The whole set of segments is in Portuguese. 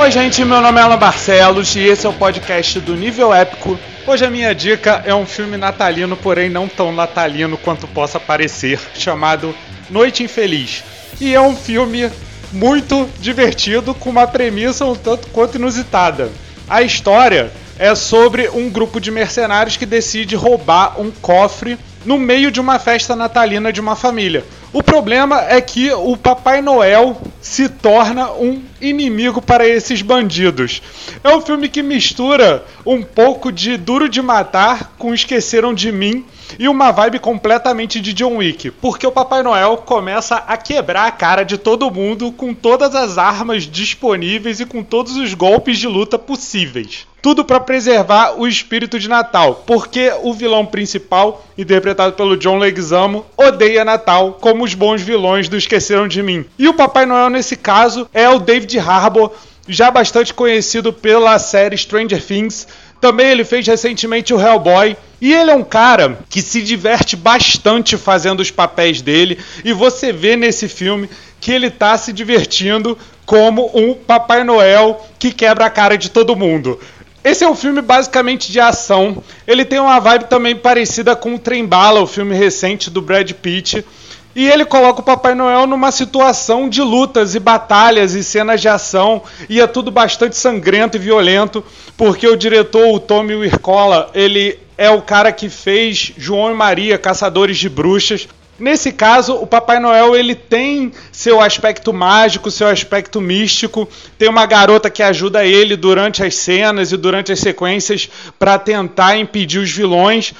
Oi, gente, meu nome é Alan Barcelos e esse é o podcast do Nível Épico. Hoje a minha dica é um filme natalino, porém não tão natalino quanto possa parecer, chamado Noite Infeliz. E é um filme muito divertido, com uma premissa um tanto quanto inusitada. A história é sobre um grupo de mercenários que decide roubar um cofre no meio de uma festa natalina de uma família. O problema é que o Papai Noel se torna um inimigo para esses bandidos. É um filme que mistura um pouco de Duro de Matar com Esqueceram de Mim e uma vibe completamente de John Wick, porque o Papai Noel começa a quebrar a cara de todo mundo com todas as armas disponíveis e com todos os golpes de luta possíveis. Tudo para preservar o espírito de Natal, porque o vilão principal, interpretado pelo John Leguizamo, odeia Natal, como os bons vilões do Esqueceram de Mim. E o Papai Noel, nesse caso, é o David Harbour, já bastante conhecido pela série Stranger Things. Também ele fez recentemente o Hellboy. E ele é um cara que se diverte bastante fazendo os papéis dele. E você vê nesse filme que ele tá se divertindo como um Papai Noel que quebra a cara de todo mundo. Esse é um filme basicamente de ação. Ele tem uma vibe também parecida com o Trem Bala, o filme recente do Brad Pitt. E ele coloca o Papai Noel numa situação de lutas e batalhas e cenas de ação, e é tudo bastante sangrento e violento, porque o diretor, o Tommy Wirkola, ele é o cara que fez João e Maria, Caçadores de Bruxas. Nesse caso, o Papai Noel ele tem seu aspecto mágico, seu aspecto místico. Tem uma garota que ajuda ele durante as cenas e durante as sequências para tentar impedir os vilões.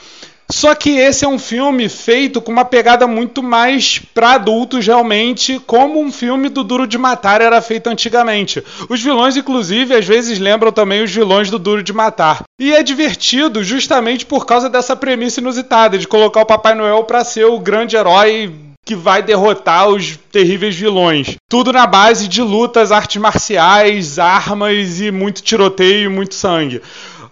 Só que esse é um filme feito com uma pegada muito mais para adultos realmente, como um filme do Duro de Matar era feito antigamente. Os vilões, inclusive, às vezes lembram também os vilões do Duro de Matar. E é divertido justamente por causa dessa premissa inusitada de colocar o Papai Noel para ser o grande herói que vai derrotar os terríveis vilões. Tudo na base de lutas, artes marciais, armas e muito tiroteio e muito sangue.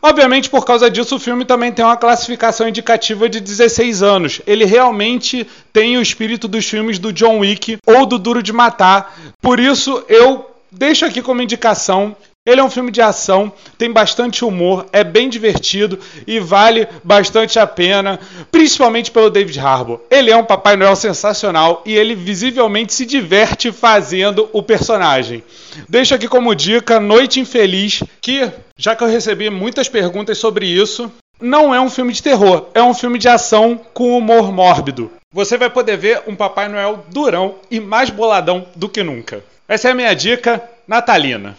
Obviamente, por causa disso, o filme também tem uma classificação indicativa de 16 anos. Ele realmente tem o espírito dos filmes do John Wick ou do Duro de Matar. Por isso, eu deixo aqui como indicação ele é um filme de ação, tem bastante humor, é bem divertido e vale bastante a pena, principalmente pelo David Harbour. Ele é um Papai Noel sensacional e ele visivelmente se diverte fazendo o personagem. Deixo aqui como dica Noite Infeliz, que, já que eu recebi muitas perguntas sobre isso, não é um filme de terror, é um filme de ação com humor mórbido. Você vai poder ver um Papai Noel durão e mais boladão do que nunca. Essa é a minha dica natalina.